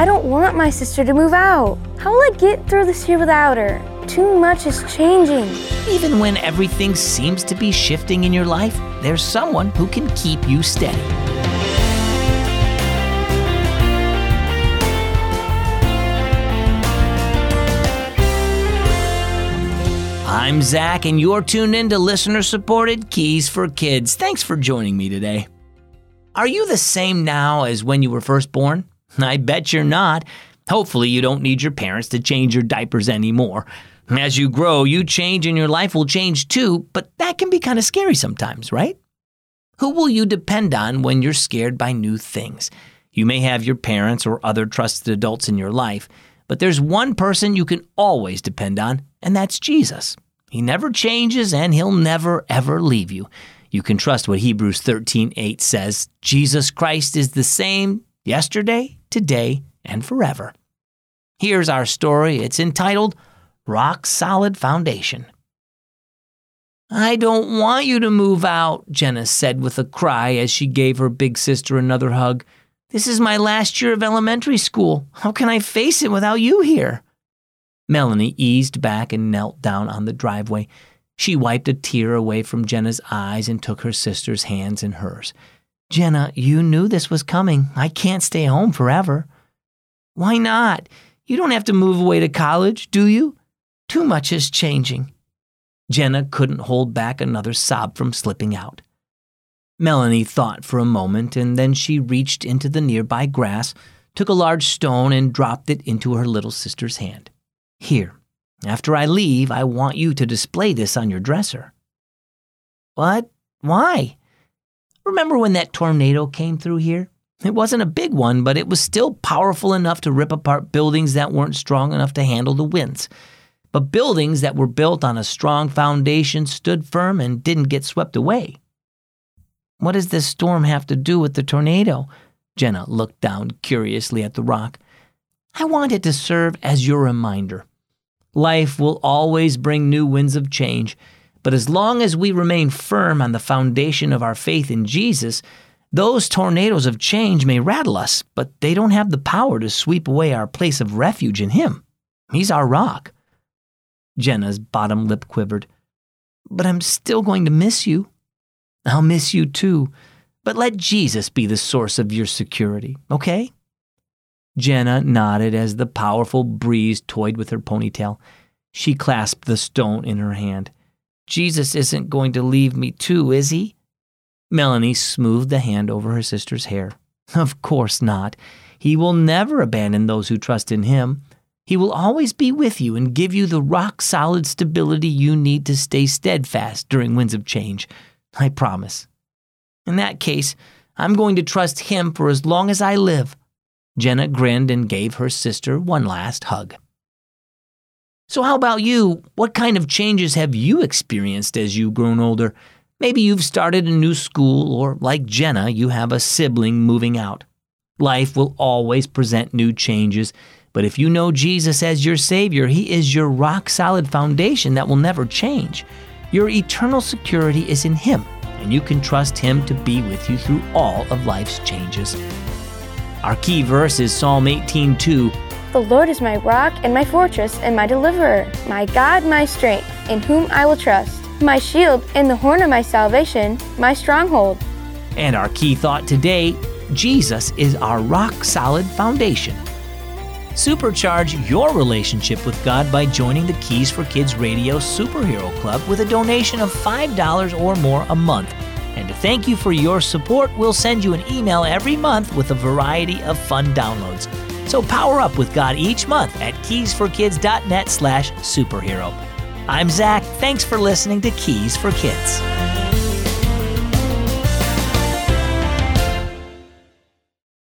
I don't want my sister to move out. How will I get through this year without her? Too much is changing. Even when everything seems to be shifting in your life, there's someone who can keep you steady. I'm Zach, and you're tuned in to listener supported Keys for Kids. Thanks for joining me today. Are you the same now as when you were first born? I bet you're not. Hopefully, you don't need your parents to change your diapers anymore. As you grow, you change and your life will change too, but that can be kind of scary sometimes, right? Who will you depend on when you're scared by new things? You may have your parents or other trusted adults in your life, but there's one person you can always depend on, and that's Jesus. He never changes and he'll never ever leave you. You can trust what Hebrews 13:8 says, Jesus Christ is the same yesterday, today, and forever. Here's our story. It's entitled Rock Solid Foundation. I don't want you to move out, Jenna said with a cry as she gave her big sister another hug. This is my last year of elementary school. How can I face it without you here? Melanie eased back and knelt down on the driveway. She wiped a tear away from Jenna's eyes and took her sister's hands in hers. Jenna, you knew this was coming. I can't stay home forever. Why not? You don't have to move away to college, do you? Too much is changing. Jenna couldn't hold back another sob from slipping out. Melanie thought for a moment, and then she reached into the nearby grass, took a large stone, and dropped it into her little sister's hand. Here, after I leave, I want you to display this on your dresser. What? Why? Remember when that tornado came through here? It wasn't a big one, but it was still powerful enough to rip apart buildings that weren't strong enough to handle the winds. But buildings that were built on a strong foundation stood firm and didn't get swept away. What does this storm have to do with the tornado? Jenna looked down curiously at the rock. I want it to serve as your reminder. Life will always bring new winds of change, but as long as we remain firm on the foundation of our faith in Jesus, those tornadoes of change may rattle us, but they don't have the power to sweep away our place of refuge in Him. He's our rock. Jenna's bottom lip quivered. But I'm still going to miss you. I'll miss you too, but let Jesus be the source of your security, okay? Jenna nodded as the powerful breeze toyed with her ponytail. She clasped the stone in her hand. Jesus isn't going to leave me too, is he? Melanie smoothed the hand over her sister's hair. Of course not. He will never abandon those who trust in him. He will always be with you and give you the rock solid stability you need to stay steadfast during winds of change. I promise. In that case, I'm going to trust him for as long as I live. Jenna grinned and gave her sister one last hug. So, how about you? What kind of changes have you experienced as you've grown older? Maybe you've started a new school, or like Jenna, you have a sibling moving out. Life will always present new changes, but if you know Jesus as your Savior, He is your rock solid foundation that will never change. Your eternal security is in Him, and you can trust Him to be with you through all of life's changes. Our key verse is Psalm 18:2. The Lord is my rock and my fortress and my deliverer, my God, my strength, in whom I will trust, my shield and the horn of my salvation, my stronghold. And our key thought today Jesus is our rock solid foundation. Supercharge your relationship with God by joining the Keys for Kids Radio Superhero Club with a donation of $5 or more a month. And to thank you for your support, we'll send you an email every month with a variety of fun downloads. So power up with God each month at keysforkids.net slash superhero. I'm Zach. Thanks for listening to Keys for Kids.